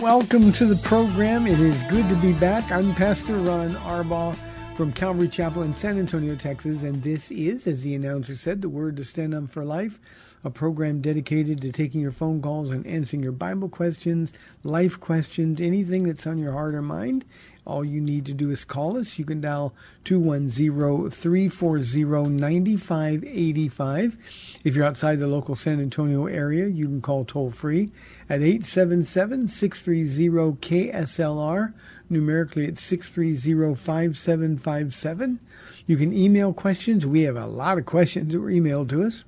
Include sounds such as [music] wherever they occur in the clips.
Welcome to the program. It is good to be back. I'm Pastor Ron Arbaugh from Calvary Chapel in San Antonio, Texas, and this is, as the announcer said, the Word to Stand On for Life, a program dedicated to taking your phone calls and answering your Bible questions, life questions, anything that's on your heart or mind. All you need to do is call us. You can dial 210-340-9585. If you're outside the local San Antonio area, you can call toll free at 877-630-KSLR. Numerically, it's 630-5757. You can email questions. We have a lot of questions that were emailed to us.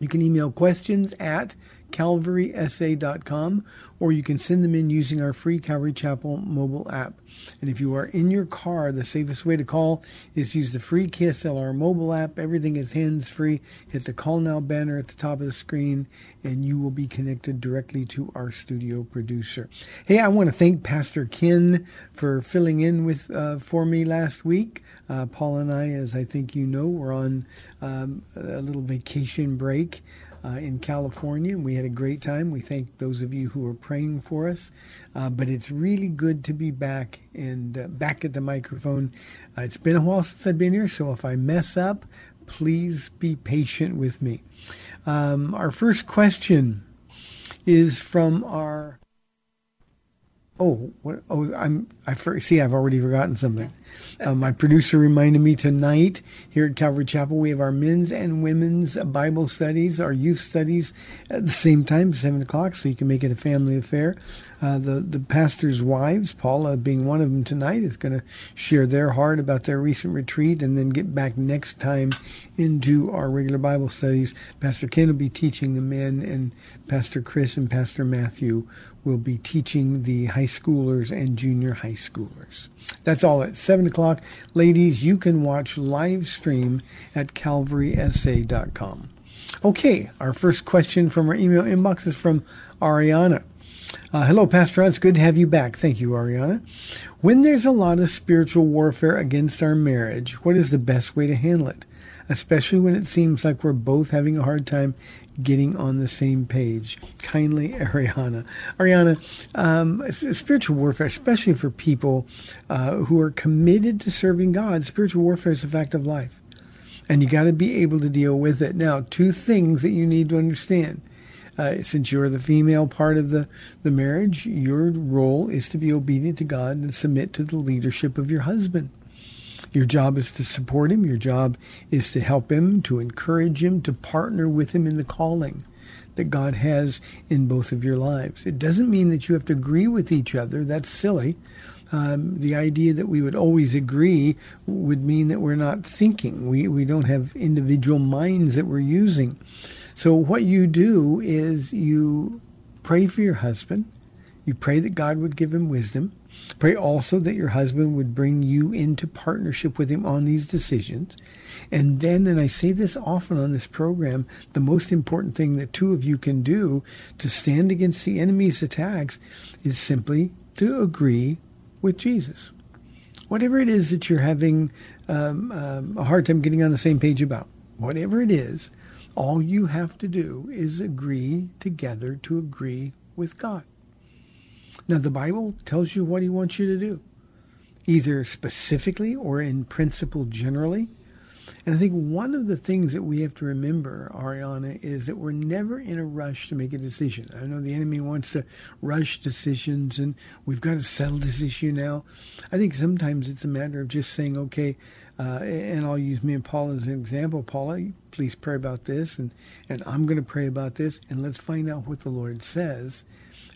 You can email questions at calvarysa.com or you can send them in using our free Calvary Chapel mobile app. And if you are in your car, the safest way to call is use the free KSLR mobile app. Everything is hands free. Hit the call now banner at the top of the screen and you will be connected directly to our studio producer. Hey, I want to thank Pastor Ken for filling in with uh, for me last week. Uh, Paul and I, as I think you know, were on um, a little vacation break uh, in California. We had a great time. We thank those of you who are praying for us. Uh, but it's really good to be back and uh, back at the microphone. Uh, it's been a while since I've been here, so if I mess up, please be patient with me. Um, our first question is from our. Oh, what? Oh, I'm. I see. I've already forgotten something. Uh, my producer reminded me tonight here at Calvary Chapel we have our men's and women's Bible studies, our youth studies at the same time, seven o'clock, so you can make it a family affair. Uh, the the pastors' wives, Paula being one of them tonight, is going to share their heart about their recent retreat, and then get back next time into our regular Bible studies. Pastor Ken will be teaching the men, and Pastor Chris and Pastor Matthew will be teaching the high schoolers and junior high schoolers. That's all at 7 o'clock. Ladies, you can watch live stream at calvarysa.com. Okay, our first question from our email inbox is from Ariana. Uh, hello, Pastor. It's good to have you back. Thank you, Ariana. When there's a lot of spiritual warfare against our marriage, what is the best way to handle it? Especially when it seems like we're both having a hard time getting on the same page. Kindly, [laughs] Ariana. Ariana, um, spiritual warfare, especially for people uh, who are committed to serving God, spiritual warfare is a fact of life. And you got to be able to deal with it. Now, two things that you need to understand. Uh, since you're the female part of the, the marriage, your role is to be obedient to God and submit to the leadership of your husband. Your job is to support him. Your job is to help him, to encourage him, to partner with him in the calling that God has in both of your lives. It doesn't mean that you have to agree with each other. That's silly. Um, the idea that we would always agree would mean that we're not thinking. We, we don't have individual minds that we're using. So, what you do is you pray for your husband. You pray that God would give him wisdom. Pray also that your husband would bring you into partnership with him on these decisions. And then, and I say this often on this program, the most important thing that two of you can do to stand against the enemy's attacks is simply to agree with Jesus. Whatever it is that you're having um, um, a hard time getting on the same page about, whatever it is, all you have to do is agree together to agree with God. Now, the Bible tells you what He wants you to do, either specifically or in principle generally. And I think one of the things that we have to remember, Ariana, is that we're never in a rush to make a decision. I know the enemy wants to rush decisions and we've got to settle this issue now. I think sometimes it's a matter of just saying, okay, uh, and I'll use me and Paula as an example. Paula, please pray about this, and, and I'm going to pray about this, and let's find out what the Lord says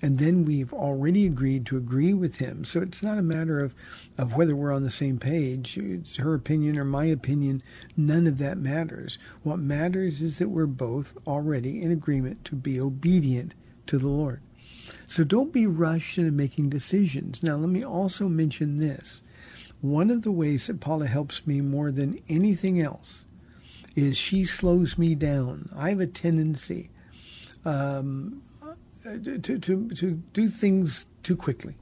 and then we've already agreed to agree with him. So it's not a matter of, of whether we're on the same page. It's her opinion or my opinion. None of that matters. What matters is that we're both already in agreement to be obedient to the Lord. So don't be rushed into making decisions. Now, let me also mention this. One of the ways that Paula helps me more than anything else is she slows me down. I have a tendency um, to, to, to do things too quickly.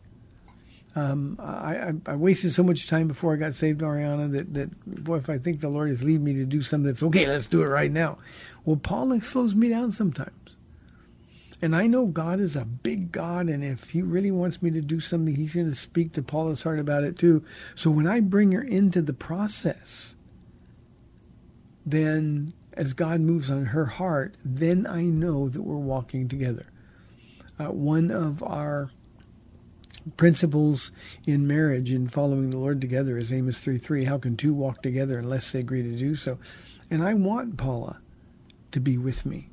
Um, I, I, wasted so much time before I got saved, Ariana, that, that, boy, if I think the Lord is leading me to do something that's okay, let's do it right now. Well, Paul slows me down sometimes. And I know God is a big God, and if He really wants me to do something, He's going to speak to Paula's heart about it too. So when I bring her into the process, then as God moves on her heart, then I know that we're walking together uh, one of our principles in marriage in following the Lord together is Amos 3 3. How can two walk together unless they agree to do so? And I want Paula to be with me.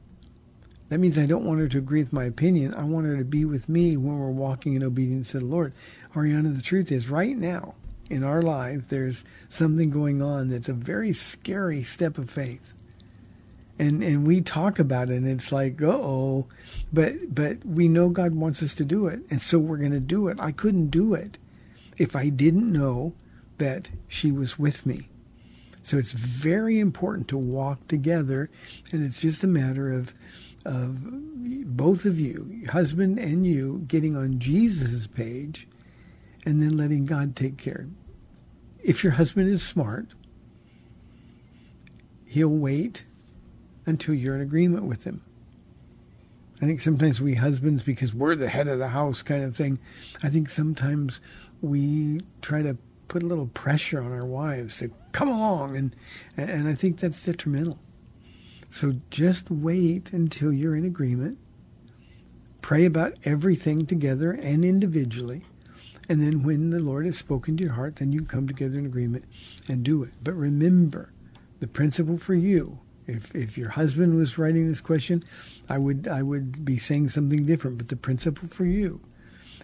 That means I don't want her to agree with my opinion. I want her to be with me when we're walking in obedience to the Lord. Ariana, the truth is, right now in our life, there's something going on that's a very scary step of faith and and we talk about it and it's like oh but but we know god wants us to do it and so we're going to do it. I couldn't do it if i didn't know that she was with me. So it's very important to walk together and it's just a matter of of both of you husband and you getting on jesus' page and then letting god take care. If your husband is smart he'll wait until you're in agreement with him. I think sometimes we husbands, because we're the head of the house kind of thing, I think sometimes we try to put a little pressure on our wives to come along, and and I think that's detrimental. So just wait until you're in agreement. Pray about everything together and individually. And then when the Lord has spoken to your heart, then you come together in agreement and do it. But remember, the principle for you if if your husband was writing this question, I would I would be saying something different. But the principle for you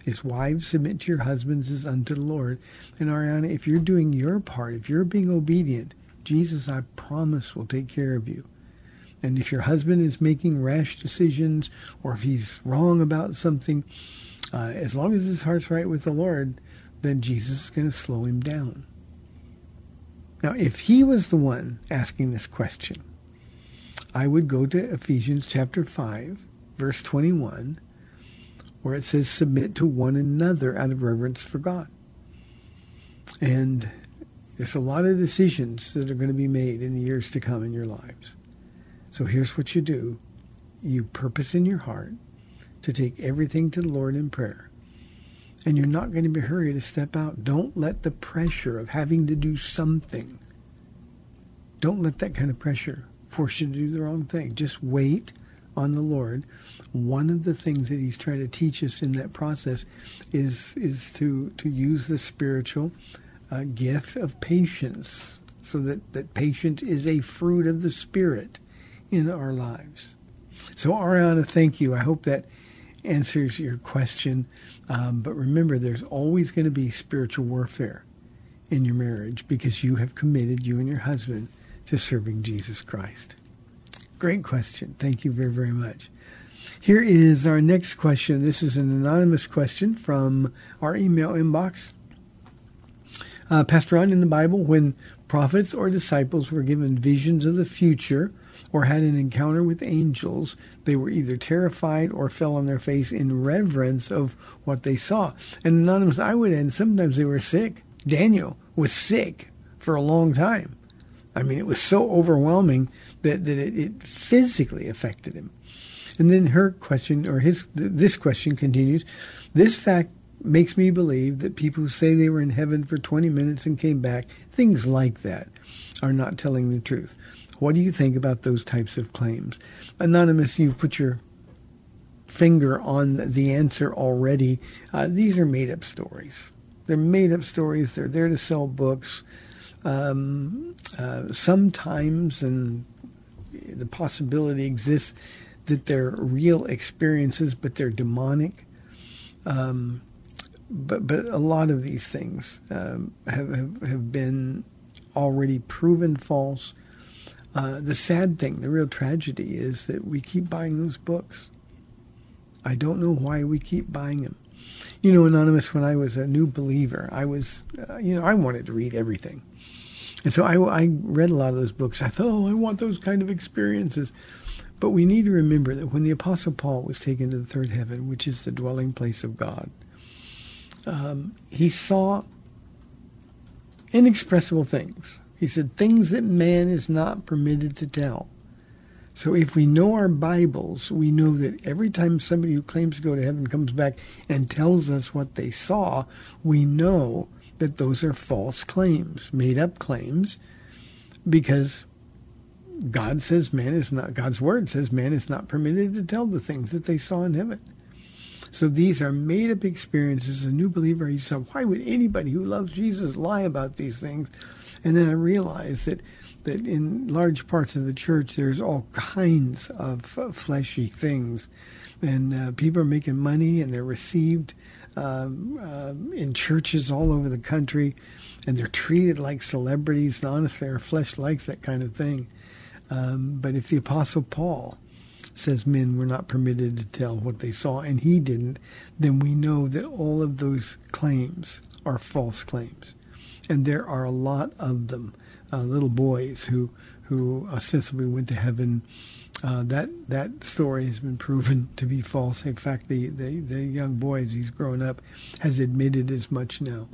is wives submit to your husbands as unto the Lord. And Ariana, if you're doing your part, if you're being obedient, Jesus, I promise, will take care of you. And if your husband is making rash decisions or if he's wrong about something, uh, as long as his heart's right with the Lord, then Jesus is going to slow him down. Now, if he was the one asking this question, I would go to Ephesians chapter 5, verse 21, where it says, Submit to one another out of reverence for God. And there's a lot of decisions that are going to be made in the years to come in your lives. So here's what you do you purpose in your heart to take everything to the Lord in prayer. And you're not going to be hurried to step out. Don't let the pressure of having to do something, don't let that kind of pressure force you to do the wrong thing. Just wait on the Lord. One of the things that He's trying to teach us in that process is is to to use the spiritual uh, gift of patience, so that that patience is a fruit of the Spirit in our lives. So Ariana, thank you. I hope that answers your question. Um, but remember, there's always going to be spiritual warfare in your marriage because you have committed, you and your husband, to serving Jesus Christ? Great question. Thank you very, very much. Here is our next question. This is an anonymous question from our email inbox. Uh, Pastor Ron, in the Bible, when prophets or disciples were given visions of the future or had an encounter with angels, they were either terrified or fell on their face in reverence of what they saw. And anonymous, I would add, sometimes they were sick. Daniel was sick for a long time. I mean, it was so overwhelming that, that it, it physically affected him. And then her question, or his, this question continues. This fact makes me believe that people who say they were in heaven for 20 minutes and came back, things like that, are not telling the truth. What do you think about those types of claims? Anonymous, you put your finger on the answer already. Uh, these are made up stories. They're made up stories. They're there to sell books. Um, uh, sometimes, and the possibility exists that they're real experiences, but they're demonic. Um, but but a lot of these things um, have, have have been already proven false. Uh, the sad thing, the real tragedy, is that we keep buying those books. I don't know why we keep buying them. You know, Anonymous, when I was a new believer, I was, uh, you know, I wanted to read everything. And so I, I read a lot of those books. I thought, oh, I want those kind of experiences. But we need to remember that when the Apostle Paul was taken to the third heaven, which is the dwelling place of God, um, he saw inexpressible things. He said, things that man is not permitted to tell. So if we know our Bibles, we know that every time somebody who claims to go to heaven comes back and tells us what they saw, we know that those are false claims, made up claims, because God says man is not, God's word says man is not permitted to tell the things that they saw in heaven. So these are made up experiences. A new believer, you say, why would anybody who loves Jesus lie about these things? And then I realized that that in large parts of the church, there's all kinds of uh, fleshy things, and uh, people are making money, and they're received um, uh, in churches all over the country, and they're treated like celebrities. honestly, our flesh likes that kind of thing. Um, but if the Apostle Paul says men were not permitted to tell what they saw, and he didn't, then we know that all of those claims are false claims. And there are a lot of them. Uh, little boys who who ostensibly went to heaven. Uh, that that story has been proven to be false. In fact, the, the, the young boy, as he's grown up, has admitted as much now.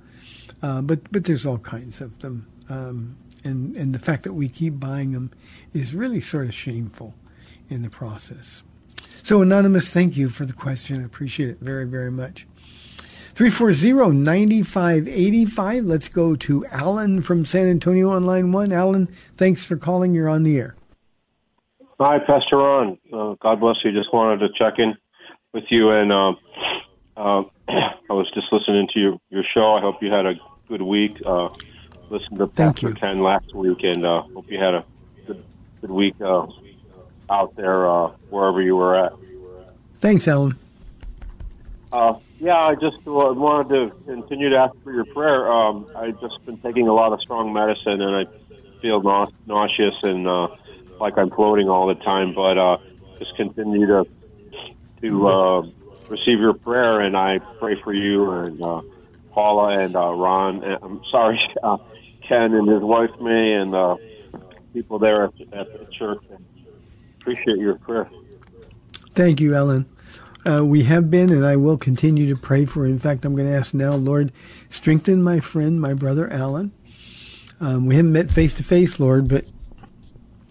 Uh, but but there's all kinds of them, um, and and the fact that we keep buying them is really sort of shameful in the process. So, Anonymous, thank you for the question. I appreciate it very, very much. 340-9585. Let's go to Alan from San Antonio on line one. Alan, thanks for calling. You're on the air. Hi, Pastor Ron. Uh, God bless you. Just wanted to check in with you. And uh, uh, [clears throat] I was just listening to your, your show. I hope you had a good week. Uh, listened to Thank Pastor Ken last week, and uh, hope you had a good, good week uh, out there uh, wherever you were at. Thanks, Alan. Uh, yeah, I just uh, wanted to continue to ask for your prayer. Um, I've just been taking a lot of strong medicine, and I feel nau- nauseous and uh, like I'm floating all the time. But uh, just continue to to uh, receive your prayer, and I pray for you and uh, Paula and uh, Ron. And, I'm sorry, [laughs] uh, Ken and his wife May, and uh, people there at, at the church. And appreciate your prayer. Thank you, Ellen. Uh, we have been, and I will continue to pray for. In fact, I'm going to ask now, Lord, strengthen my friend, my brother Alan. Um, we haven't met face to face, Lord, but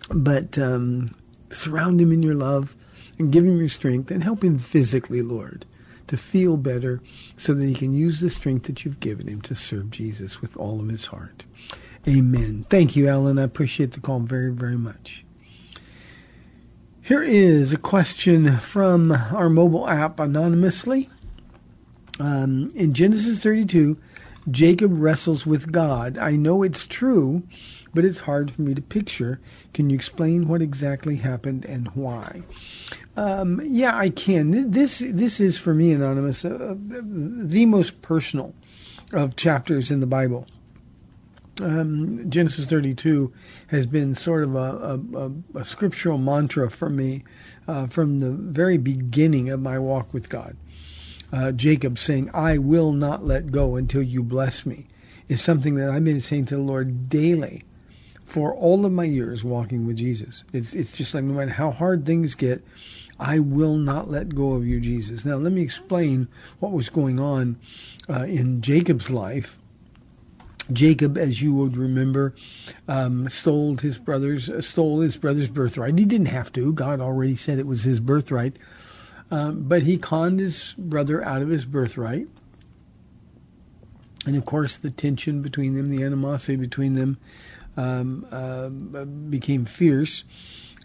but um, surround him in your love and give him your strength and help him physically, Lord, to feel better, so that he can use the strength that you've given him to serve Jesus with all of his heart. Amen. Thank you, Alan. I appreciate the call very, very much. Here is a question from our mobile app anonymously. Um, in Genesis 32, Jacob wrestles with God. I know it's true, but it's hard for me to picture. Can you explain what exactly happened and why? Um, yeah, I can. This this is for me, anonymous, uh, the most personal of chapters in the Bible. um, Genesis 32 has been sort of a, a, a scriptural mantra for me uh, from the very beginning of my walk with God. Uh, Jacob saying, I will not let go until you bless me, is something that I've been saying to the Lord daily for all of my years walking with Jesus. It's, it's just like no matter how hard things get, I will not let go of you, Jesus. Now, let me explain what was going on uh, in Jacob's life Jacob, as you would remember, um, stole his brother's uh, stole his brother's birthright. He didn't have to. God already said it was his birthright, um, but he conned his brother out of his birthright. And of course, the tension between them, the animosity between them, um, uh, became fierce.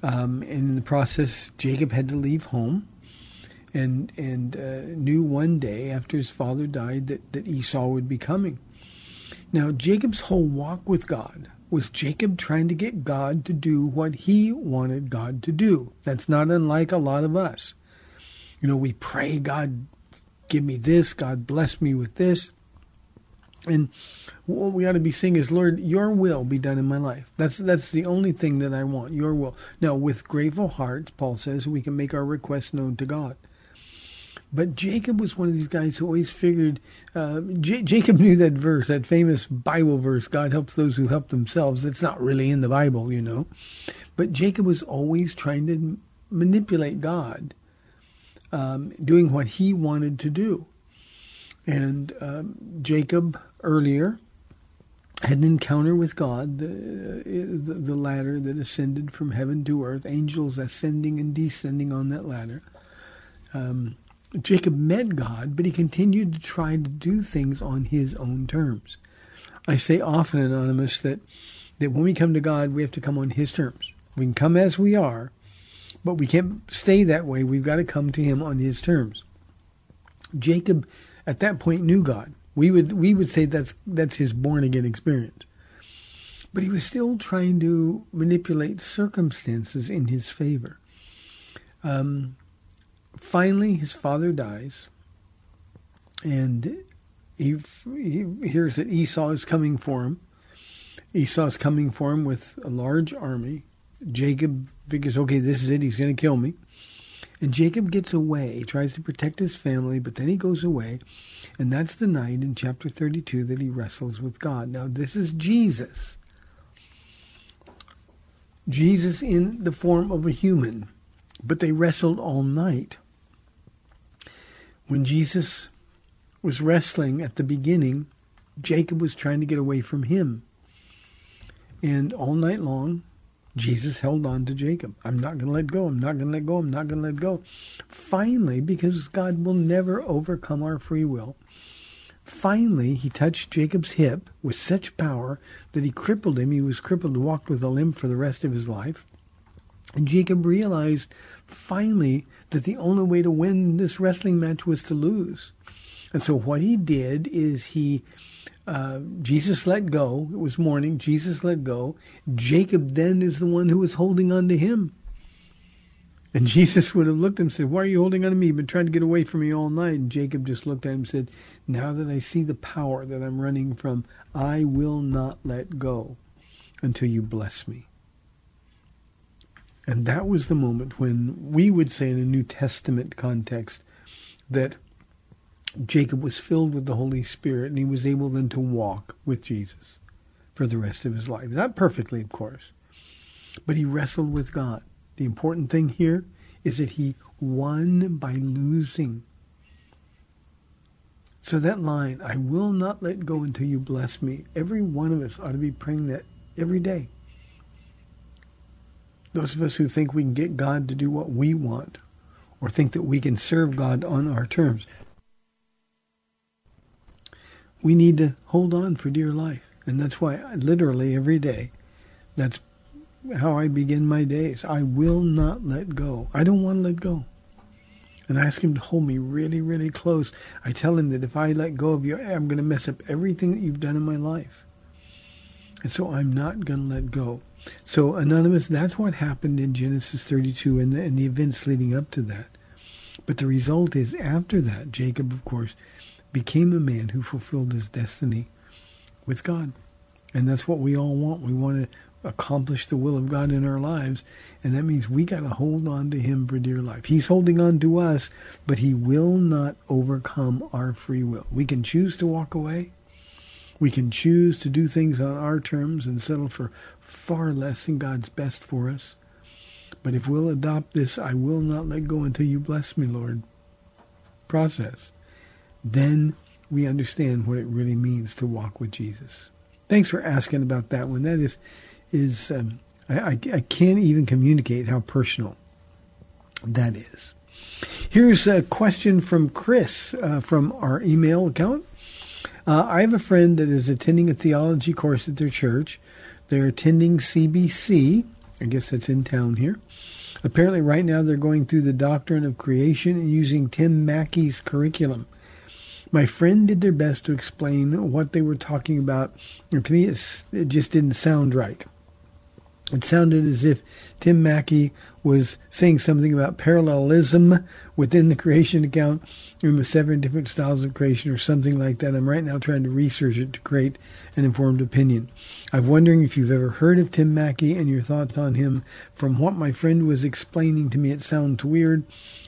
Um, and in the process, Jacob had to leave home, and and uh, knew one day after his father died that, that Esau would be coming. Now, Jacob's whole walk with God was Jacob trying to get God to do what he wanted God to do. That's not unlike a lot of us. You know, we pray, God, give me this, God bless me with this. And what we ought to be saying is, Lord, your will be done in my life. That's that's the only thing that I want, your will. Now, with grateful hearts, Paul says, we can make our requests known to God. But Jacob was one of these guys who always figured. Uh, J- Jacob knew that verse, that famous Bible verse, God helps those who help themselves. It's not really in the Bible, you know. But Jacob was always trying to manipulate God, um, doing what he wanted to do. And um, Jacob earlier had an encounter with God, the, the, the ladder that ascended from heaven to earth, angels ascending and descending on that ladder. Um, Jacob met God, but he continued to try to do things on his own terms. I say often, Anonymous, that, that when we come to God, we have to come on his terms. We can come as we are, but we can't stay that way. We've got to come to him on his terms. Jacob, at that point, knew God. We would we would say that's that's his born again experience. But he was still trying to manipulate circumstances in his favor. Um, finally, his father dies, and he, he hears that Esau is coming for him. Esau is coming for him with a large army. Jacob figures, okay, this is it. He's going to kill me. And Jacob gets away. He tries to protect his family, but then he goes away. And that's the night in chapter 32 that he wrestles with God. Now, this is Jesus. Jesus in the form of a human. But they wrestled all night. When Jesus was wrestling at the beginning, Jacob was trying to get away from him. And all night long, Jesus held on to Jacob. I'm not going to let go. I'm not going to let go. I'm not going to let go. Finally, because God will never overcome our free will, finally he touched Jacob's hip with such power that he crippled him. He was crippled, and walked with a limp for the rest of his life. And Jacob realized finally that the only way to win this wrestling match was to lose. And so what he did is he, uh, Jesus let go. It was morning. Jesus let go. Jacob then is the one who was holding on to him. And [laughs] Jesus would have looked at him and said, Why are you holding on to me? You've been trying to get away from me all night. And Jacob just looked at him and said, Now that I see the power that I'm running from, I will not let go until you bless me. And that was the moment when we would say in a New Testament context that Jacob was filled with the Holy Spirit and he was able then to walk with Jesus for the rest of his life. Not perfectly, of course, but he wrestled with God. The important thing here is that he won by losing. So that line, I will not let go until you bless me, every one of us ought to be praying that every day. Those of us who think we can get God to do what we want or think that we can serve God on our terms, we need to hold on for dear life. And that's why, literally, every day, that's how I begin my days. I will not let go. I don't want to let go. And I ask him to hold me really, really close. I tell him that if I let go of you, I'm going to mess up everything that you've done in my life. And so I'm not going to let go. So, Anonymous, that's what happened in Genesis 32 and the, and the events leading up to that. But the result is, after that, Jacob, of course, became a man who fulfilled his destiny with God. And that's what we all want. We want to accomplish the will of God in our lives. And that means we got to hold on to him for dear life. He's holding on to us, but he will not overcome our free will. We can choose to walk away. We can choose to do things on our terms and settle for far less than God's best for us. But if we'll adopt this, I will not let go until you bless me, Lord, process, then we understand what it really means to walk with Jesus. Thanks for asking about that one. That is, is um, I, I, I can't even communicate how personal that is. Here's a question from Chris uh, from our email account. Uh, I have a friend that is attending a theology course at their church. They're attending CBC. I guess that's in town here. Apparently, right now they're going through the doctrine of creation and using Tim Mackie's curriculum. My friend did their best to explain what they were talking about, and to me, it just didn't sound right. It sounded as if Tim Mackie was saying something about parallelism within the creation account in the seven different styles of creation or something like that. I'm right now trying to research it to create an informed opinion. I'm wondering if you've ever heard of Tim Mackie and your thoughts on him. From what my friend was explaining to me, it sounds weird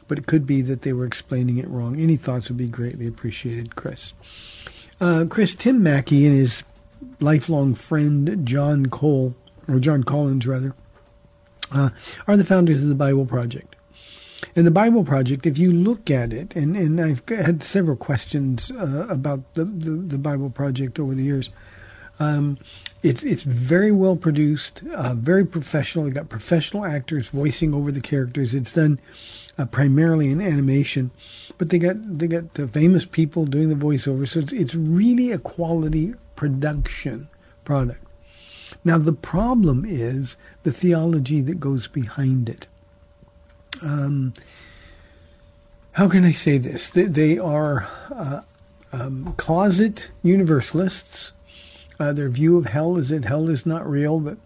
but it could be that they were explaining it wrong. Any thoughts would be greatly appreciated, Chris. Uh, Chris, Tim Mackie and his lifelong friend John Cole, or John Collins rather, uh, are the founders of the Bible Project. And the Bible Project, if you look at it, and, and I've had several questions uh, about the, the, the, Bible Project over the years. Um, it's it's very well produced, uh, very professional. You've got professional actors voicing over the characters. It's done uh, primarily in animation, but they got they got the famous people doing the voiceover, so it's it's really a quality production product. Now the problem is the theology that goes behind it. Um, how can I say this? They, they are uh, um, closet universalists. Uh, their view of hell is that hell is not real, but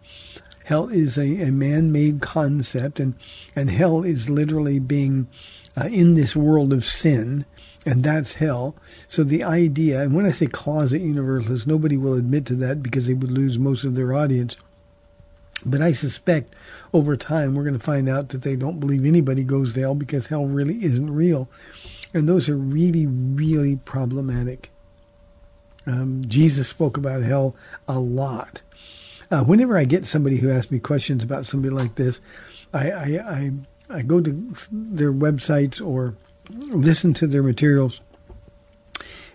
hell is a, a man-made concept, and and hell is literally being uh, in this world of sin, and that's hell. So the idea, and when I say closet universalists, nobody will admit to that because they would lose most of their audience. But I suspect over time we're going to find out that they don't believe anybody goes to hell because hell really isn't real. And those are really, really problematic. Um, Jesus spoke about hell a lot. Uh, whenever I get somebody who asks me questions about somebody like this, I, I, I, I go to their websites or listen to their materials,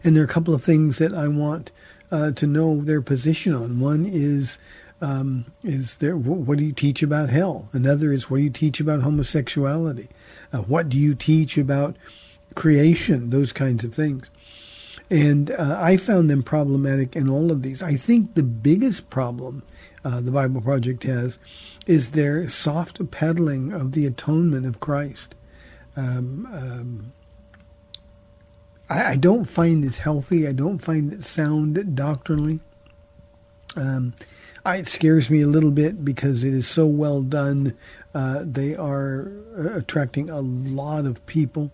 and there are a couple of things that I want uh, to know their position on. One is um, is there what do you teach about hell? Another is what do you teach about homosexuality? Uh, what do you teach about creation? Those kinds of things. And uh, I found them problematic in all of these. I think the biggest problem uh, the Bible Project has, is their soft pedaling of the atonement of Christ. Um, um, I, I, don't find this healthy. I don't find it sound doctrinally. Um, I, it scares me a little bit because it is so well done. Uh, they are uh, attracting a lot of people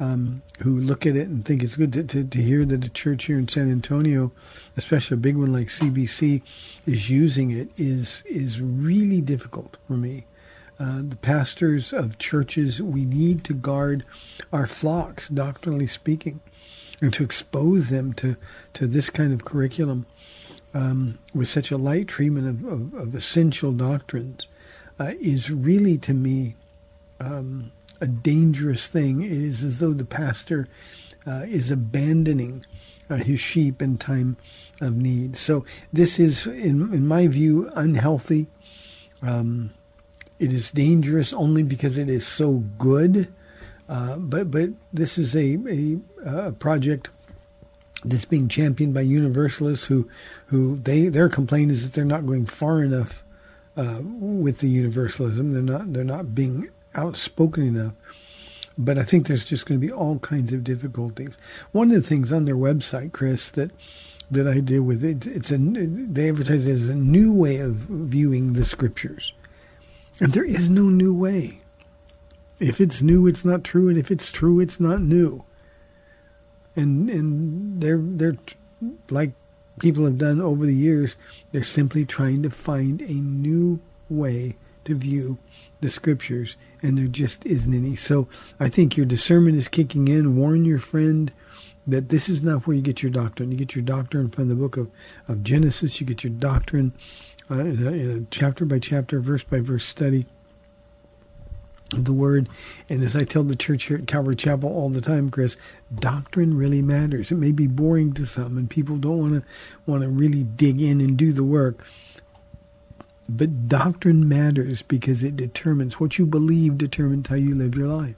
um, who look at it and think it's good to, to, to, hear that a church here in San Antonio, especially a big one like CBC, is using it is is really difficult for me. Uh, the pastors of churches, we need to guard our flocks, doctrinally speaking, and to expose them to, to this kind of curriculum um, with such a light treatment of, of, of essential doctrines uh, is really, to me, um, a dangerous thing. It is as though the pastor uh, is abandoning uh, his sheep in time of need. So this is, in, in my view, unhealthy. Um, it is dangerous only because it is so good. Uh, but but this is a, a, a project that's being championed by universalists who who they their complaint is that they're not going far enough uh, with the universalism. They're not they're not being outspoken enough. But I think there's just going to be all kinds of difficulties. One of the things on their website, Chris, that that I did with it, it's a they advertise it as a new way of viewing the scriptures, and there is no new way. If it's new, it's not true, and if it's true, it's not new. And and they're they're like people have done over the years. They're simply trying to find a new way to view the scriptures, and there just isn't any. So I think your discernment is kicking in. Warn your friend that this is not where you get your doctrine. You get your doctrine from the book of, of Genesis. You get your doctrine uh, in, a, in a chapter by chapter, verse by verse study of the word. And as I tell the church here at Calvary Chapel all the time, Chris, doctrine really matters. It may be boring to some, and people don't want to want to really dig in and do the work. But doctrine matters because it determines what you believe determines how you live your life.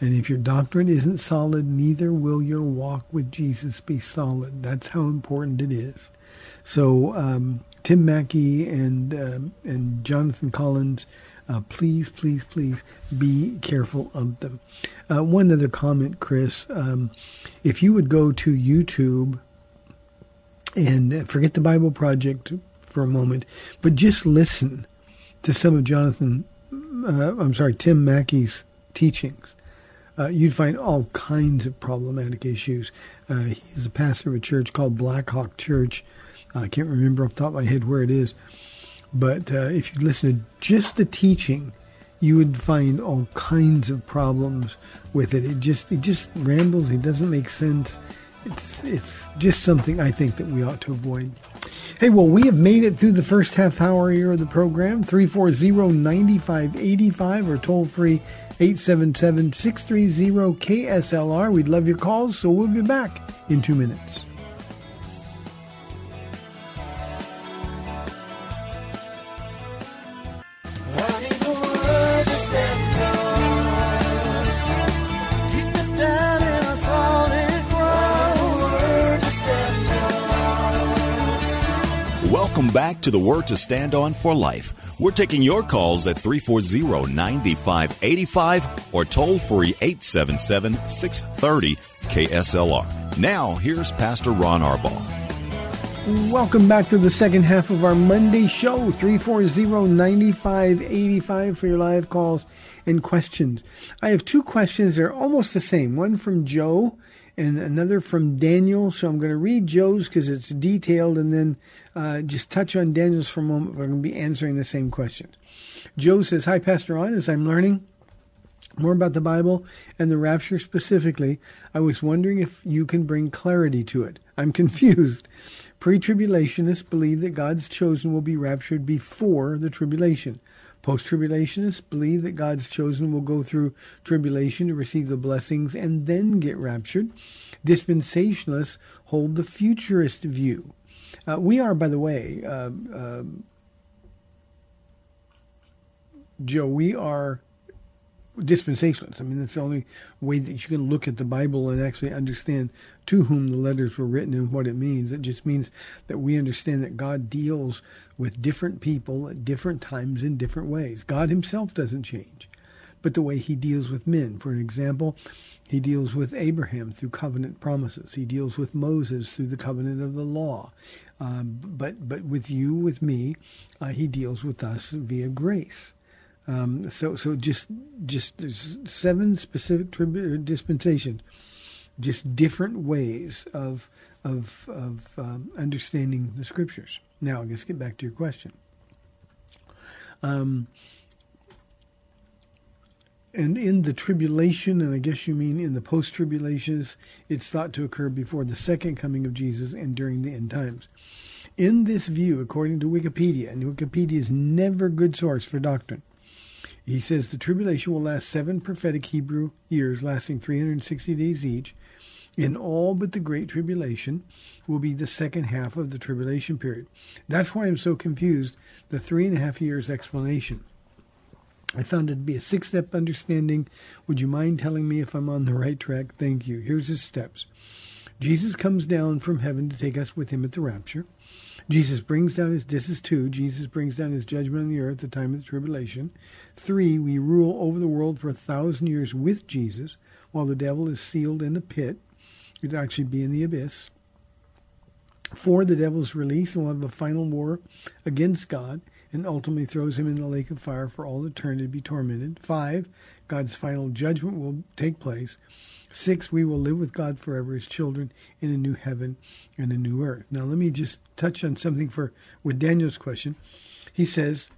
And if your doctrine isn't solid, neither will your walk with Jesus be solid. That's how important it is. So um, Tim Mackie and um, and Jonathan Collins, uh, please, please, please be careful of them. Uh, one other comment, Chris. Um, if you would go to YouTube and forget the Bible Project for a moment, but just listen to some of Jonathan, uh, I'm sorry, Tim Mackie's teachings. Uh, you'd find all kinds of problematic issues. Uh, he's a pastor of a church called Blackhawk Church. I can't remember off the top of my head where it is. But uh, if you listen to just the teaching, you would find all kinds of problems with it. It just it just rambles. It doesn't make sense. It's it's just something I think that we ought to avoid. Hey, well, we have made it through the first half hour here of the program. 340-9585 or toll free 877-630 KSLR. We'd love your calls, so we'll be back in two minutes. To the Word to Stand On for Life. We're taking your calls at 340 9585 or toll free 877 630 KSLR. Now, here's Pastor Ron Arbaugh. Welcome back to the second half of our Monday show, 340-9585 for your live calls and questions. I have two questions. They're almost the same. One from Joe and another from Daniel. So I'm going to read Joe's because it's detailed and then uh, just touch on Daniel's for a moment. We're going to be answering the same questions. Joe says, Hi, Pastor Ron. As I'm learning more about the Bible and the rapture specifically, I was wondering if you can bring clarity to it. I'm [laughs] confused. Pre tribulationists believe that God's chosen will be raptured before the tribulation. Post tribulationists believe that God's chosen will go through tribulation to receive the blessings and then get raptured. Dispensationalists hold the futurist view. Uh, we are, by the way, uh, uh, Joe, we are dispensationalists. I mean, that's the only way that you can look at the Bible and actually understand to whom the letters were written and what it means. It just means that we understand that God deals with different people at different times in different ways. God himself doesn't change, but the way he deals with men. For an example, he deals with Abraham through covenant promises. He deals with Moses through the covenant of the law. Um, but but with you, with me, uh, he deals with us via grace. Um, so so just just there's seven specific tribu- dispensations, just different ways of of of um, understanding the scriptures. Now, I guess get back to your question. Um, and in the tribulation, and I guess you mean in the post tribulations, it's thought to occur before the second coming of Jesus and during the end times. In this view, according to Wikipedia, and Wikipedia is never a good source for doctrine, he says the tribulation will last seven prophetic Hebrew years, lasting 360 days each. and all but the Great Tribulation will be the second half of the tribulation period. That's why I'm so confused. The three and a half years explanation. I found it to be a six step understanding. Would you mind telling me if I'm on the right track? Thank you. Here's his steps Jesus comes down from heaven to take us with him at the rapture. Jesus brings down his, this is two, Jesus brings down his judgment on the earth at the time of the tribulation. Three, we rule over the world for a thousand years with Jesus while the devil is sealed in the pit. It'd actually be in the abyss. Four, the devil's released and will have a final war against God and ultimately throws him in the lake of fire for all eternity to be tormented. Five, God's final judgment will take place. Six, we will live with God forever as children in a new heaven and a new earth. Now, let me just touch on something for with Daniel's question. He says,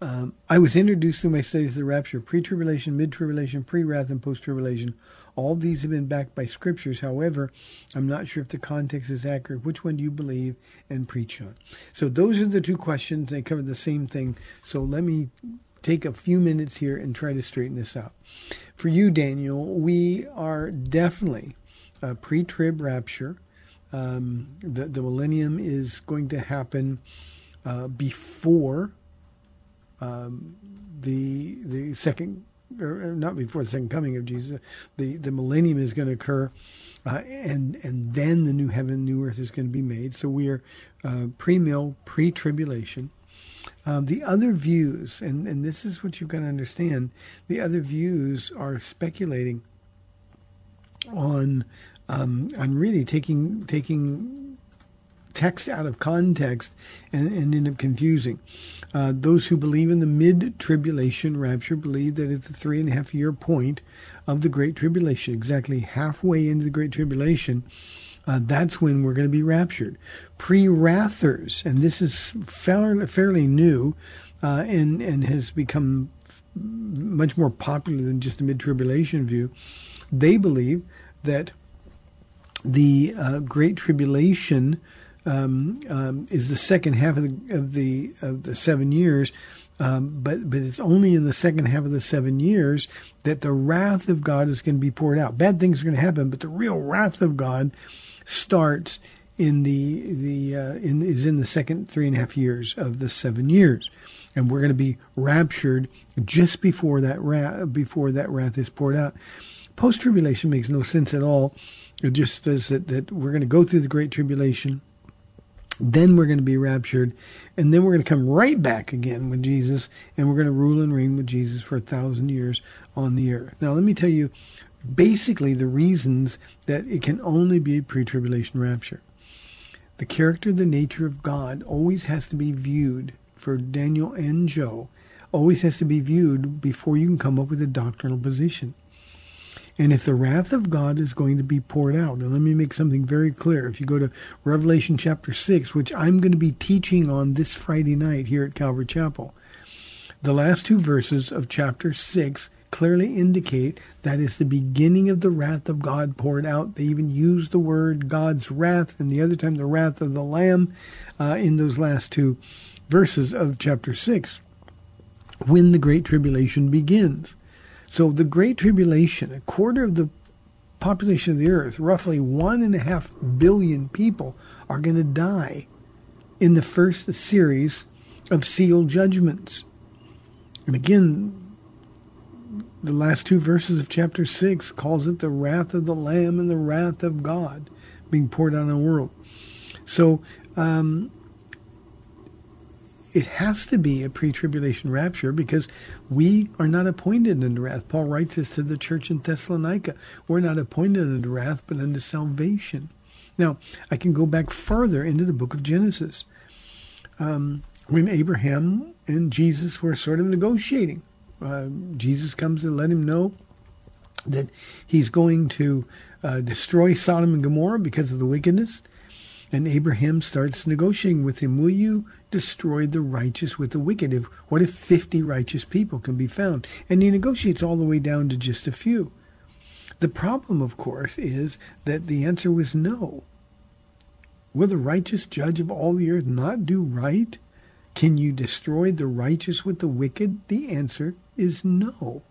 um, I was introduced through my studies of the rapture, pre tribulation, mid tribulation, pre wrath, and post tribulation. All these have been backed by scriptures. However, I'm not sure if the context is accurate. Which one do you believe and preach on? So, those are the two questions. They cover the same thing. So, let me take a few minutes here and try to straighten this out. For you, Daniel, we are definitely a pre trib rapture. Um, the, the millennium is going to happen uh, before um, the the second, or not before the second coming of Jesus. The the millennium is going to occur, uh, and and then the new heaven, new earth is going to be made. So we are uh, pre-mill, pre-tribulation. Um, the other views, and, and this is what you've got to understand, the other views are speculating on um, on really taking taking text out of context and, and end up confusing. Uh, those who believe in the mid tribulation rapture believe that at the three and a half year point of the Great Tribulation, exactly halfway into the Great Tribulation, uh, that's when we're going to be raptured. Pre wrathers, and this is fairly, fairly new uh, and, and has become much more popular than just the mid tribulation view, they believe that the uh, Great Tribulation um, um, is the second half of the of the of the seven years, um, but but it's only in the second half of the seven years that the wrath of God is going to be poured out. Bad things are going to happen, but the real wrath of God starts in the the uh, in is in the second three and a half years of the seven years, and we're going to be raptured just before that wrath before that wrath is poured out. Post tribulation makes no sense at all. It just says that, that we're going to go through the great tribulation then we're going to be raptured. And then we're going to come right back again with Jesus. And we're going to rule and reign with Jesus for a thousand years on the earth. Now, let me tell you basically the reasons that it can only be a pre tribulation rapture. The character, the nature of God always has to be viewed for Daniel and Joe, always has to be viewed before you can come up with a doctrinal position. And if the wrath of God is going to be poured out, now let me make something very clear. If you go to Revelation chapter 6, which I'm going to be teaching on this Friday night here at Calvary Chapel, the last two verses of chapter 6 clearly indicate that is the beginning of the wrath of God poured out. They even use the word God's wrath, and the other time the wrath of the Lamb uh, in those last two verses of chapter 6 when the Great Tribulation begins. So the Great Tribulation, a quarter of the population of the earth, roughly one and a half billion people, are going to die in the first series of seal judgments. And again, the last two verses of chapter 6 calls it the wrath of the Lamb and the wrath of God being poured out on the world. So um, it has to be a pre-tribulation rapture because we are not appointed unto wrath. Paul writes this to the church in Thessalonica. We're not appointed unto wrath, but unto salvation. Now, I can go back further into the book of Genesis. Um, when Abraham and Jesus were sort of negotiating, uh, Jesus comes to let him know that he's going to uh, destroy Sodom and Gomorrah because of the wickedness. And Abraham starts negotiating with him. Will you destroy the righteous with the wicked? If, what if 50 righteous people can be found? And he negotiates all the way down to just a few. The problem, of course, is that the answer was no. Will the righteous judge of all the earth not do right? Can you destroy the righteous with the wicked? The answer is no.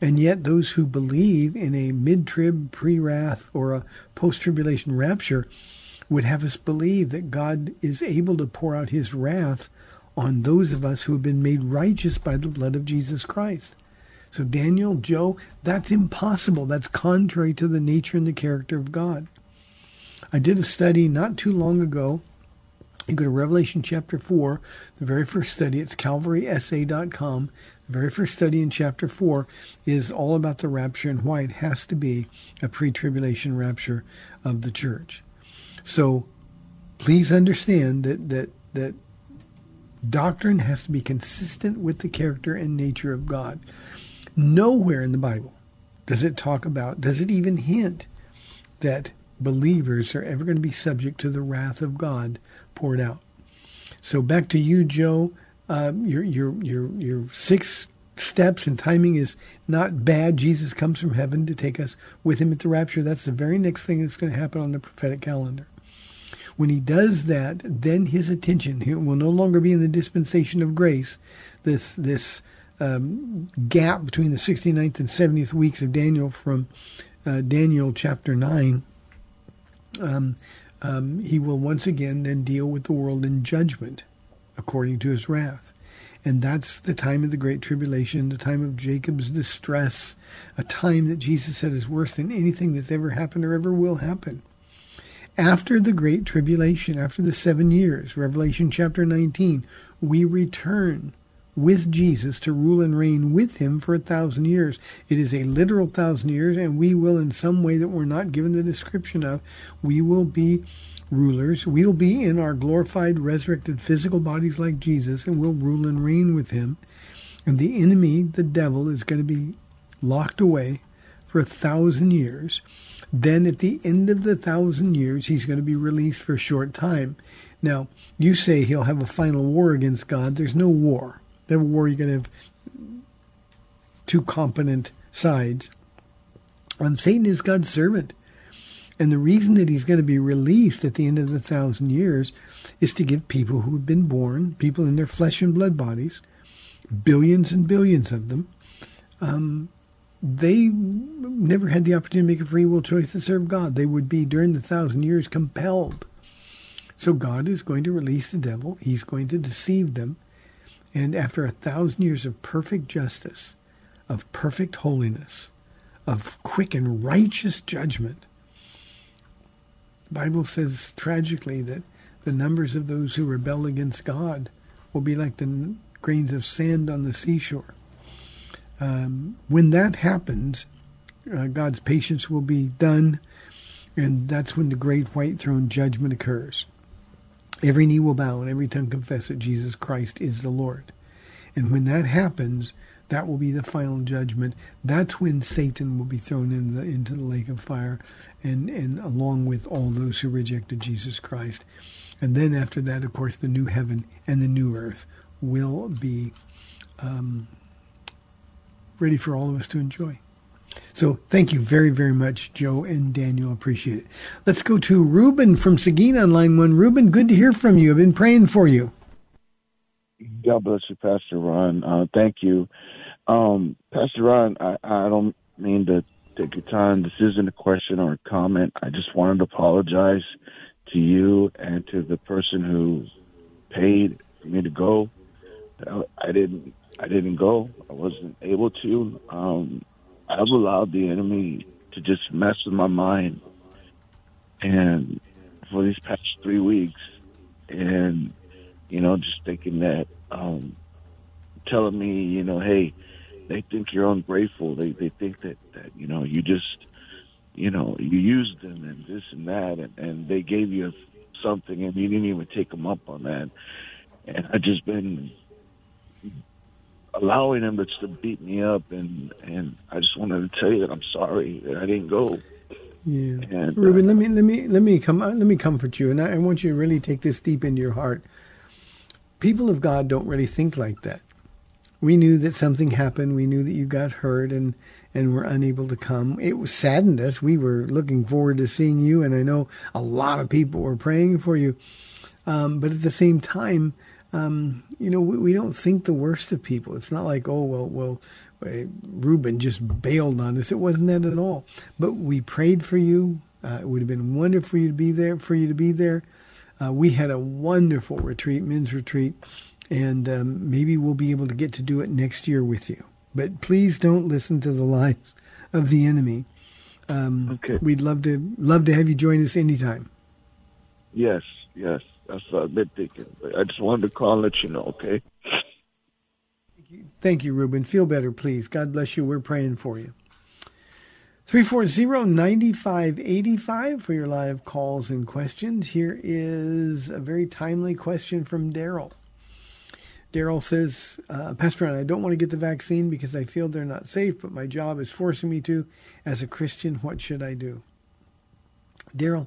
And yet, those who believe in a mid trib, pre wrath, or a post tribulation rapture would have us believe that God is able to pour out his wrath on those of us who have been made righteous by the blood of Jesus Christ. So, Daniel, Joe, that's impossible. That's contrary to the nature and the character of God. I did a study not too long ago. You go to Revelation chapter 4, the very first study. It's calvarysa.com. Very first study in chapter 4 is all about the rapture and why it has to be a pre tribulation rapture of the church. So please understand that, that, that doctrine has to be consistent with the character and nature of God. Nowhere in the Bible does it talk about, does it even hint that believers are ever going to be subject to the wrath of God poured out. So back to you, Joe. Um, your your your your six steps and timing is not bad. Jesus comes from heaven to take us with him at the rapture. That's the very next thing that's going to happen on the prophetic calendar. When he does that, then his attention will no longer be in the dispensation of grace, this this um, gap between the 69th and 70th weeks of Daniel from uh, Daniel chapter 9. Um, um, he will once again then deal with the world in judgment according to his wrath. And that's the time of the Great Tribulation, the time of Jacob's distress, a time that Jesus said is worse than anything that's ever happened or ever will happen. After the Great Tribulation, after the seven years, Revelation chapter 19, we return with Jesus to rule and reign with him for a thousand years. It is a literal thousand years, and we will, in some way that we're not given the description of, we will be rulers. We'll be in our glorified, resurrected physical bodies like Jesus, and we'll rule and reign with him. And the enemy, the devil, is going to be locked away for a thousand years. Then at the end of the thousand years, he's going to be released for a short time. Now, you say he'll have a final war against God. There's no war. The war, you're going to have two competent sides. Um, Satan is God's servant. And the reason that he's going to be released at the end of the thousand years is to give people who have been born, people in their flesh and blood bodies, billions and billions of them, um, they never had the opportunity to make a free will choice to serve God. They would be, during the thousand years, compelled. So God is going to release the devil. He's going to deceive them. And after a thousand years of perfect justice, of perfect holiness, of quick and righteous judgment, Bible says tragically that the numbers of those who rebel against God will be like the grains of sand on the seashore. Um, when that happens, uh, God's patience will be done, and that's when the great white throne judgment occurs. Every knee will bow and every tongue confess that Jesus Christ is the Lord. And when that happens, that will be the final judgment. That's when Satan will be thrown in the, into the lake of fire, and, and along with all those who rejected Jesus Christ. And then after that, of course, the new heaven and the new earth will be um, ready for all of us to enjoy. So thank you very, very much, Joe and Daniel. Appreciate it. Let's go to Ruben from Seguin on line one. Ruben, good to hear from you. I've been praying for you. God bless you, Pastor Ron. Uh, thank you. Um, Pastor Ron, I, I don't mean to take your time. This isn't a question or a comment. I just wanted to apologize to you and to the person who paid for me to go. I didn't. I didn't go. I wasn't able to. Um, I've allowed the enemy to just mess with my mind, and for these past three weeks, and you know, just thinking that, um, telling me, you know, hey, they think you're ungrateful. They they think that that you know you just you know you used them and this and that, and, and they gave you something, and you didn't even take them up on that. And I just been allowing them to, to beat me up, and and I just wanted to tell you that I'm sorry that I didn't go. Yeah, and, Ruben, uh, let me let me let me come let me comfort you, and I, I want you to really take this deep into your heart. People of God don't really think like that. We knew that something happened. We knew that you got hurt and and were unable to come. It saddened us. We were looking forward to seeing you, and I know a lot of people were praying for you. Um, but at the same time, um, you know, we, we, don't think the worst of people. It's not like, oh, well, well, uh, Ruben just bailed on us. It wasn't that at all. But we prayed for you. Uh, it would have been wonderful for you to be there. For you to be there. Uh, we had a wonderful retreat, men's retreat, and um, maybe we'll be able to get to do it next year with you. But please don't listen to the lies of the enemy. Um, okay. We'd love to love to have you join us anytime. Yes, yes. That's what I've been thinking. I just wanted to call and let you know, okay? Thank you, Thank you Ruben. Feel better, please. God bless you. We're praying for you. 340-9585 for your live calls and questions. Here is a very timely question from Daryl. Daryl says, uh, Pastor I don't want to get the vaccine because I feel they're not safe, but my job is forcing me to. As a Christian, what should I do? Daryl,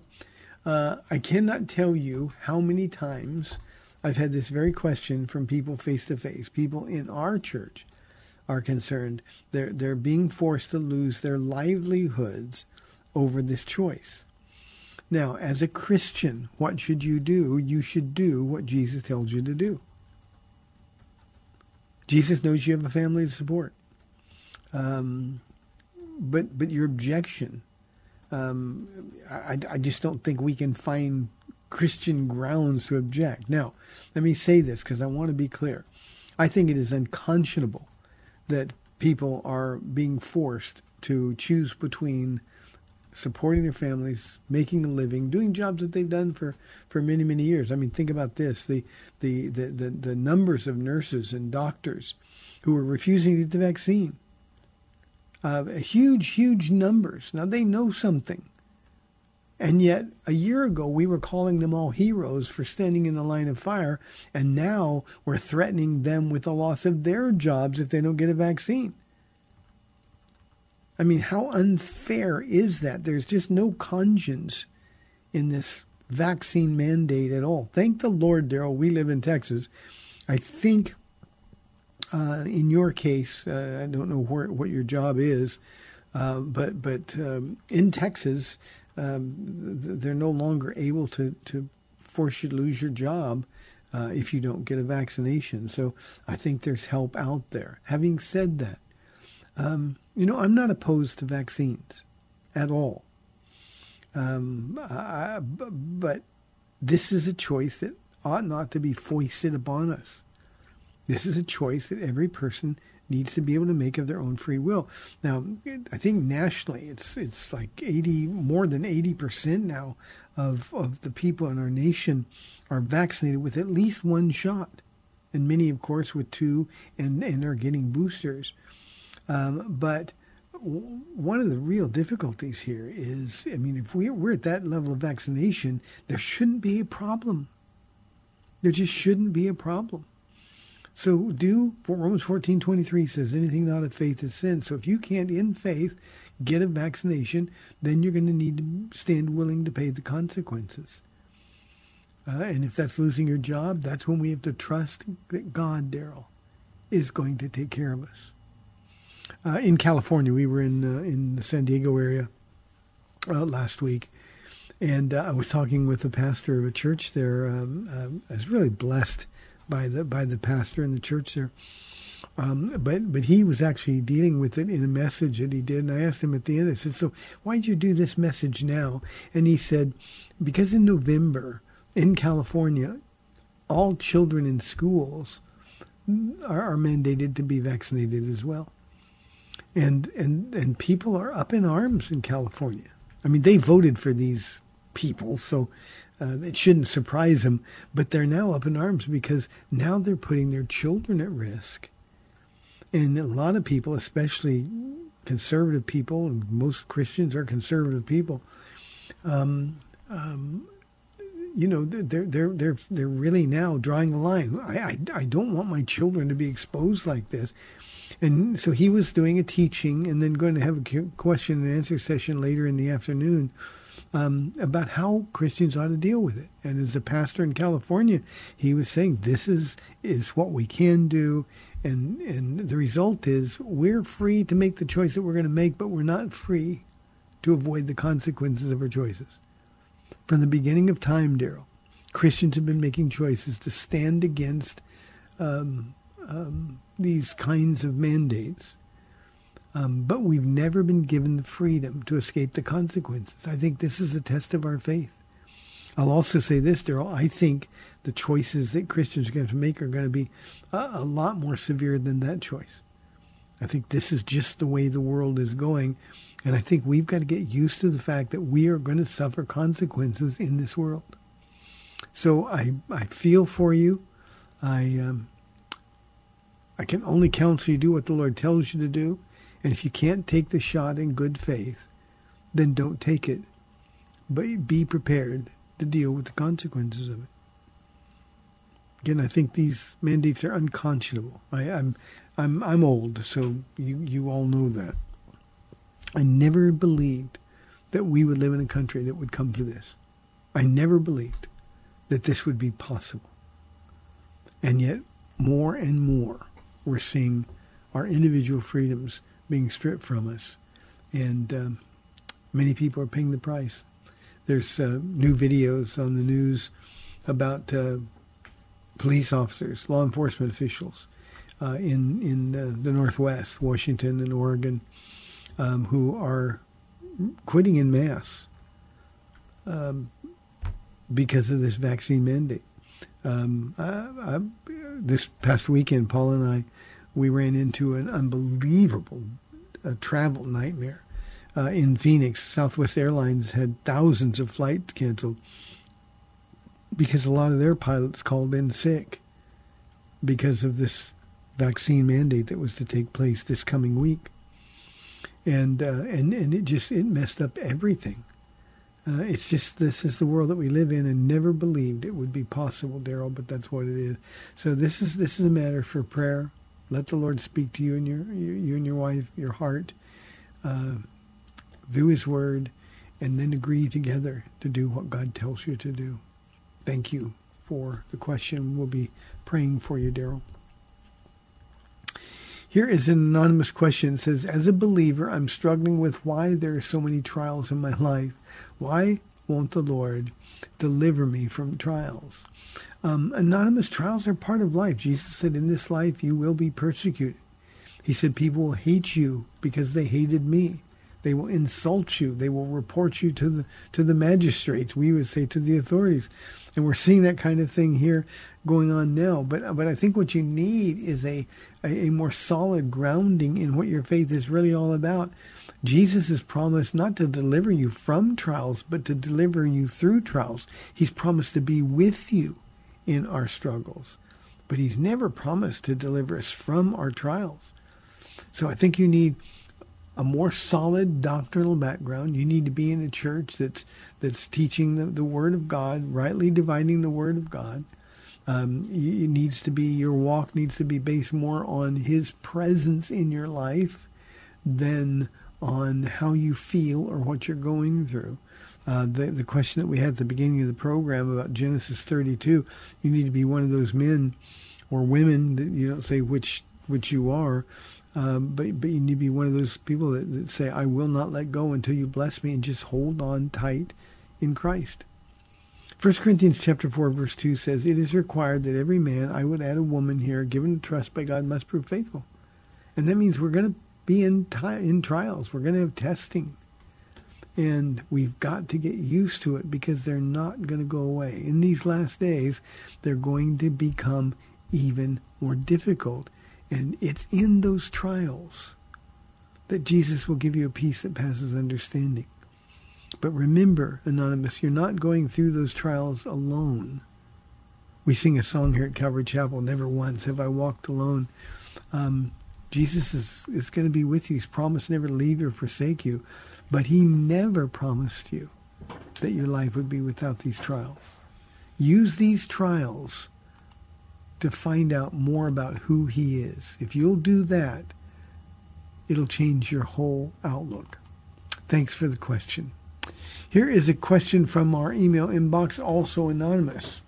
uh, I cannot tell you how many times I've had this very question from people face to face. People in our church are concerned. They're, they're being forced to lose their livelihoods over this choice. Now, as a Christian, what should you do? You should do what Jesus tells you to do. Jesus knows you have a family to support. Um, but but your objection, um, I, I just don't think we can find Christian grounds to object. Now, let me say this because I want to be clear. I think it is unconscionable that people are being forced to choose between supporting their families, making a living, doing jobs that they've done for, for many, many years. I mean, think about this the, the, the, the, the numbers of nurses and doctors who are refusing to get the vaccine. Uh, huge, huge numbers. Now, they know something. And yet, a year ago, we were calling them all heroes for standing in the line of fire, and now we're threatening them with the loss of their jobs if they don't get a vaccine. I mean, how unfair is that? There's just no conscience in this vaccine mandate at all. Thank the Lord, Daryl, we live in Texas. I think uh, in your case, uh, I don't know where, what your job is, uh, but but um, in Texas, um, they're no longer able to, to force you to lose your job uh, if you don't get a vaccination. So I think there's help out there. Having said that, um, you know, I'm not opposed to vaccines at all. Um, I, but this is a choice that ought not to be foisted upon us. This is a choice that every person needs to be able to make of their own free will. Now, I think nationally, it's it's like 80, more than 80 percent now of of the people in our nation are vaccinated with at least one shot, and many, of course, with two, and and are getting boosters. Um, but one of the real difficulties here is, I mean, if we're, we're at that level of vaccination, there shouldn't be a problem. There just shouldn't be a problem. So do Romans fourteen twenty three says anything not of faith is sin. So if you can't in faith get a vaccination, then you're going to need to stand willing to pay the consequences. Uh, and if that's losing your job, that's when we have to trust that God, Daryl, is going to take care of us uh, in California. We were in uh, in the San Diego area uh, last week, and uh, I was talking with the pastor of a church there. Um, um, I was really blessed by the by the pastor in the church there. Um, but but he was actually dealing with it in a message that he did, and I asked him at the end. I said, "So why did you do this message now?" And he said, "Because in November in California, all children in schools are, are mandated to be vaccinated as well." And and and people are up in arms in California. I mean, they voted for these people, so uh, it shouldn't surprise them. But they're now up in arms because now they're putting their children at risk, and a lot of people, especially conservative people, and most Christians are conservative people. Um, um, you know, they're they're they're they're really now drawing a line. I, I I don't want my children to be exposed like this. And so he was doing a teaching and then going to have a question and answer session later in the afternoon um, about how Christians ought to deal with it. And as a pastor in California, he was saying this is is what we can do, and and the result is we're free to make the choice that we're going to make, but we're not free to avoid the consequences of our choices. From the beginning of time, Daryl, Christians have been making choices to stand against um, um, these kinds of mandates. Um, but we've never been given the freedom to escape the consequences. I think this is a test of our faith. I'll also say this, Daryl. I think the choices that Christians are going to make are going to be a, a lot more severe than that choice. I think this is just the way the world is going. And I think we've got to get used to the fact that we are going to suffer consequences in this world. So I, I feel for you. I, um, I can only counsel you to do what the Lord tells you to do. And if you can't take the shot in good faith, then don't take it. But be prepared to deal with the consequences of it. Again, I think these mandates are unconscionable. I, I'm, I'm, I'm old, so you, you all know that. I never believed that we would live in a country that would come to this. I never believed that this would be possible. And yet, more and more, we're seeing our individual freedoms being stripped from us. And um, many people are paying the price. There's uh, new videos on the news about uh, police officers, law enforcement officials uh, in in uh, the Northwest, Washington and Oregon, um, who are quitting in mass um, because of this vaccine mandate. Um, I, I, this past weekend, Paul and I, we ran into an unbelievable uh, travel nightmare. Uh, in Phoenix, Southwest Airlines had thousands of flights canceled because a lot of their pilots called in sick because of this vaccine mandate that was to take place this coming week and uh, and and it just it messed up everything. Uh, it's just this is the world that we live in, and never believed it would be possible, Daryl. But that's what it is. So this is this is a matter for prayer. Let the Lord speak to you and your you, you and your wife, your heart, uh, through His Word, and then agree together to do what God tells you to do. Thank you for the question. We'll be praying for you, Daryl. Here is an anonymous question. It says, As a believer, I'm struggling with why there are so many trials in my [laughs] life. Why won't the Lord deliver me from trials? Um, anonymous trials are part of life. Jesus said, In this life, you will be persecuted. He said, People will hate you because they hated me. They will insult you. They will report you to the to the magistrates. We would say to the authorities, and we're seeing that kind of thing here going on now. But but I think what you need is a, a, a more solid grounding in what your faith is really all about. Jesus has promised not to deliver you from trials, but to deliver you through trials. He's promised to be with you in our struggles. But he's never promised to deliver us from our trials. So I think you need a more solid doctrinal background. You need to be in a church that's that's teaching the, the Word of God, rightly dividing the Word of God. Um, it needs to be your walk needs to be based more on His presence in your life than on how you feel or what you're going through. Uh, the the question that we had at the beginning of the program about Genesis 32, you need to be one of those men or women that you don't say which which you are, um, but but you need to be one of those people that, that say, "I will not let go until you bless me," and just hold on tight in Christ. 1 Corinthians chapter 4 verse 2 says, It is required that every man, I would add a woman here, given trust by God, must prove faithful. And that means we're going to be in, in trials. We're going to have testing. And we've got to get used to it because they're not going to go away. In these last days, they're going to become even more difficult. And it's in those trials that Jesus will give you a peace that passes understanding. But remember, Anonymous, you're not going through those trials alone. We sing a song here at Calvary Chapel, Never Once Have I Walked Alone. Um, Jesus is, is going to be with you. He's promised never to leave or forsake you. But he never promised you that your life would be without these trials. Use these trials to find out more about who he is. If you'll do that, it'll change your whole outlook. Thanks for the question. Here is a question from our email inbox, also anonymous.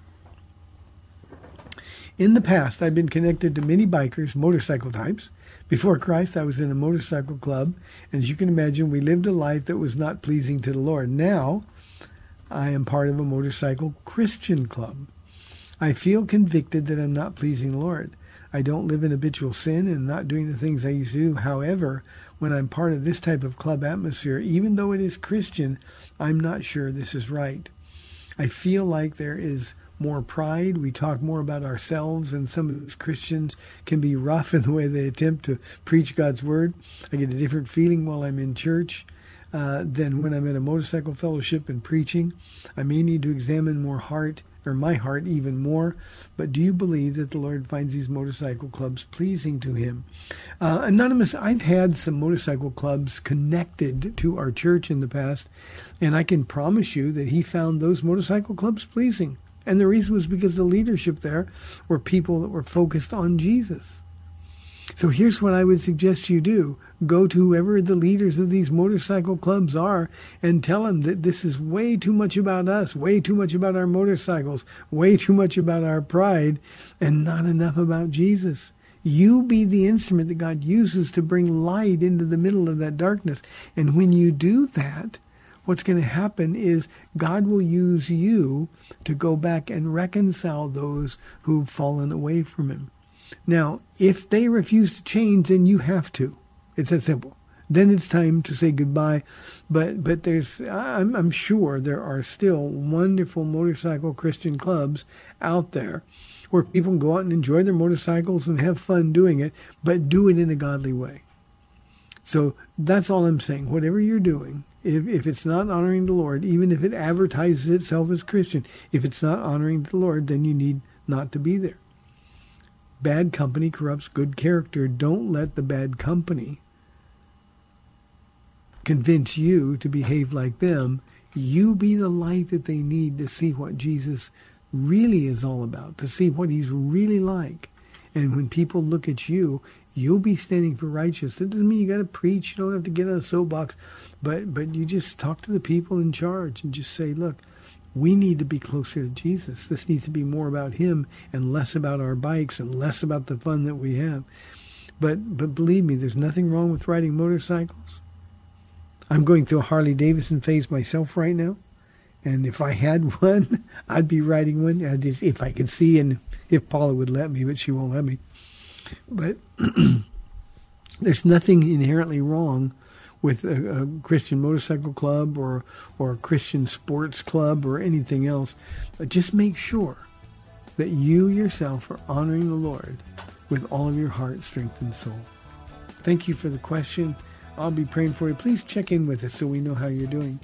In the past, I've been connected to many bikers, motorcycle types. Before Christ, I was in a motorcycle club, and as you can imagine, we lived a life that was not pleasing to the Lord. Now, I am part of a motorcycle Christian club. I feel convicted that I'm not pleasing the Lord. I don't live in habitual sin and not doing the things I used to do. However, when I'm part of this type of club atmosphere, even though it is Christian, I'm not sure this is right. I feel like there is more pride. We talk more about ourselves, and some of these Christians can be rough in the way they attempt to preach God's word. I get a different feeling while I'm in church uh, than when I'm at a motorcycle fellowship and preaching. I may need to examine more heart or my heart even more. But do you believe that the Lord finds these motorcycle clubs pleasing to Him? Uh, Anonymous, I've had some motorcycle clubs connected to our church in the past, and I can promise you that He found those motorcycle clubs pleasing. And the reason was because the leadership there were people that were focused on Jesus. So here's what I would suggest you do. Go to whoever the leaders of these motorcycle clubs are and tell them that this is way too much about us, way too much about our motorcycles, way too much about our pride, and not enough about Jesus. You be the instrument that God uses to bring light into the middle of that darkness. And when you do that, what's going to happen is God will use you to go back and reconcile those who've fallen away from Him. Now, if they refuse to change, then you have to. It's that simple. Then it's time to say goodbye. But but there's I'm, I'm sure there are still wonderful motorcycle Christian clubs out there where people can go out and enjoy their motorcycles and have fun doing it, but do it in a godly way. So that's all I'm saying. Whatever you're doing, if, if it's not honoring the Lord, even if it advertises itself as Christian, if it's not honoring the Lord, then you need not to be there. Bad company corrupts good character. Don't let the bad company convince you to behave like them. You be the light that they need to see what Jesus really is all about, to see what he's really like. And when people look at you, you'll be standing for righteousness. It doesn't mean you got to preach. You don't have to get on a soapbox, but but you just talk to the people in charge and just say, look, we need to be closer to Jesus. This needs to be more about him and less about our bikes and less about the fun that we have. But but believe me, there's nothing wrong with riding motorcycles. I'm going through a Harley Davidson phase myself right now. And if I had [laughs] one, I'd be riding one if I could see and if Paula would let me, but she won't let me. But [clears throat] there's nothing inherently wrong with a, a, Christian motorcycle club or or a Christian sports club or anything else. But just make sure that you yourself are honoring the Lord with all of your heart, strength, and soul. Thank you for the question. I'll be praying for you. Please check in with us so we know how you're doing.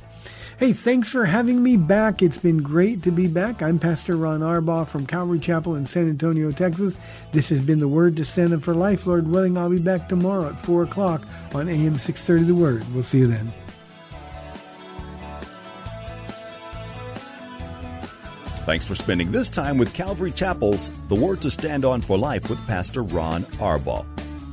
Hey, thanks for having me back. It's been great to be back. I'm Pastor Ron Arbaugh from Calvary Chapel in San Antonio, Texas. This has been the Word to Stand Up for Life. Lord willing, I'll be back tomorrow at 4 o'clock on AM 630 The Word. We'll see you then. Thanks for spending this time with Calvary Chapel's The Word to Stand On for Life with Pastor Ron Arbaugh.